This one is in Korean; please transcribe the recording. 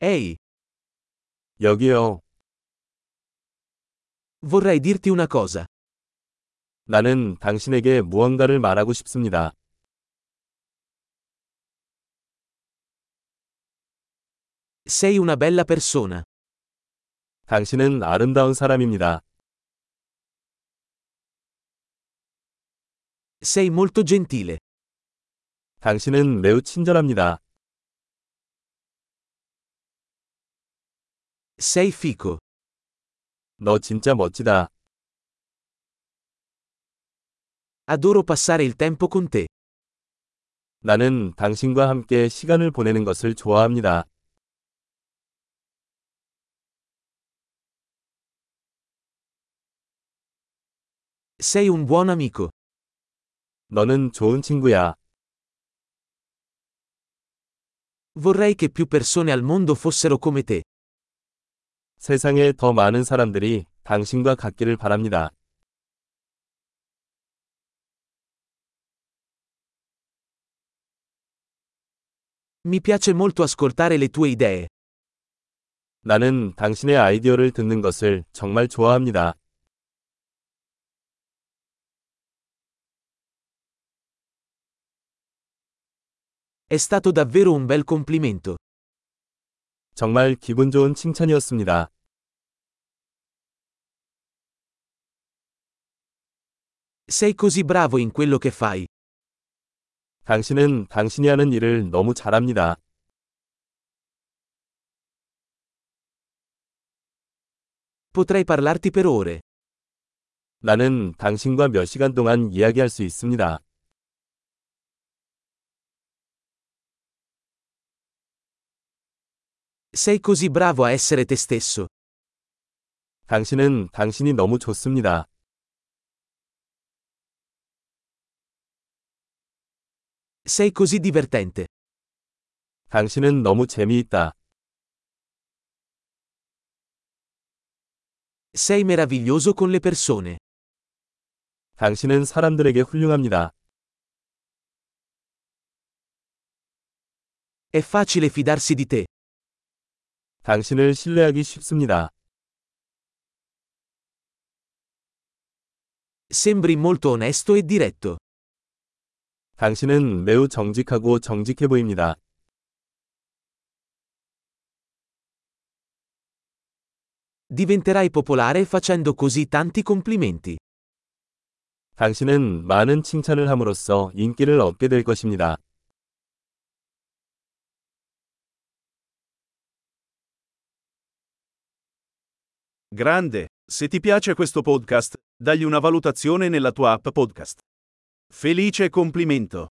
Ehi, 여기요. vorrei dirti una cosa. 나는 당신에게 무언가를 말하고 싶습니다. Sei una bella persona. 당신은 아름다운 사람입니다. Sei molto gentile. 당신은 매우 친절합니다. Sei fico. 너 진짜 멋지다. Adoro passare il tempo con te. 나는 당신과 함께 시간을 보내는 것을 좋아합니다. Sei un buon amico. 너는 좋은 친구야. Vorrei che più persone al mondo fossero come te. 세상에 더 많은 사람들이 당신과 같기를 바랍니다. Mi piace molto ascoltare le tue idee. 나는 당신의 아이디어를 듣는 것을 정말 좋아합니다. È stato davvero un bel complimento. 정말 기분 좋은 칭찬이었습니다. Sei così bravo in quello che fai. 당신은 당신이 하는 일을 너무 잘합니다. Potrei parlarti per ore. 나는 당신과 몇 시간 동안 이야기할 수 있습니다. Sei così bravo a essere te stesso. 당신은 당신이 너무 좋습니다. Sei così divertente. 당신은 너무 재미있다. Sei meraviglioso con le persone. 당신은 사람들에게 훌륭합니다. È facile fidarsi di te. 당신을 신뢰하기 쉽습니다. Sembri molto onesto e diretto. 당신은 매우 정직하고 정직해 보입니다. Diventerai popolare facendo così tanti complimenti. 당신은 많은 칭찬을 함으로써 인기를 얻게 될 것입니다. Grande, se ti piace questo podcast, dagli una valutazione nella tua app podcast. Felice complimento!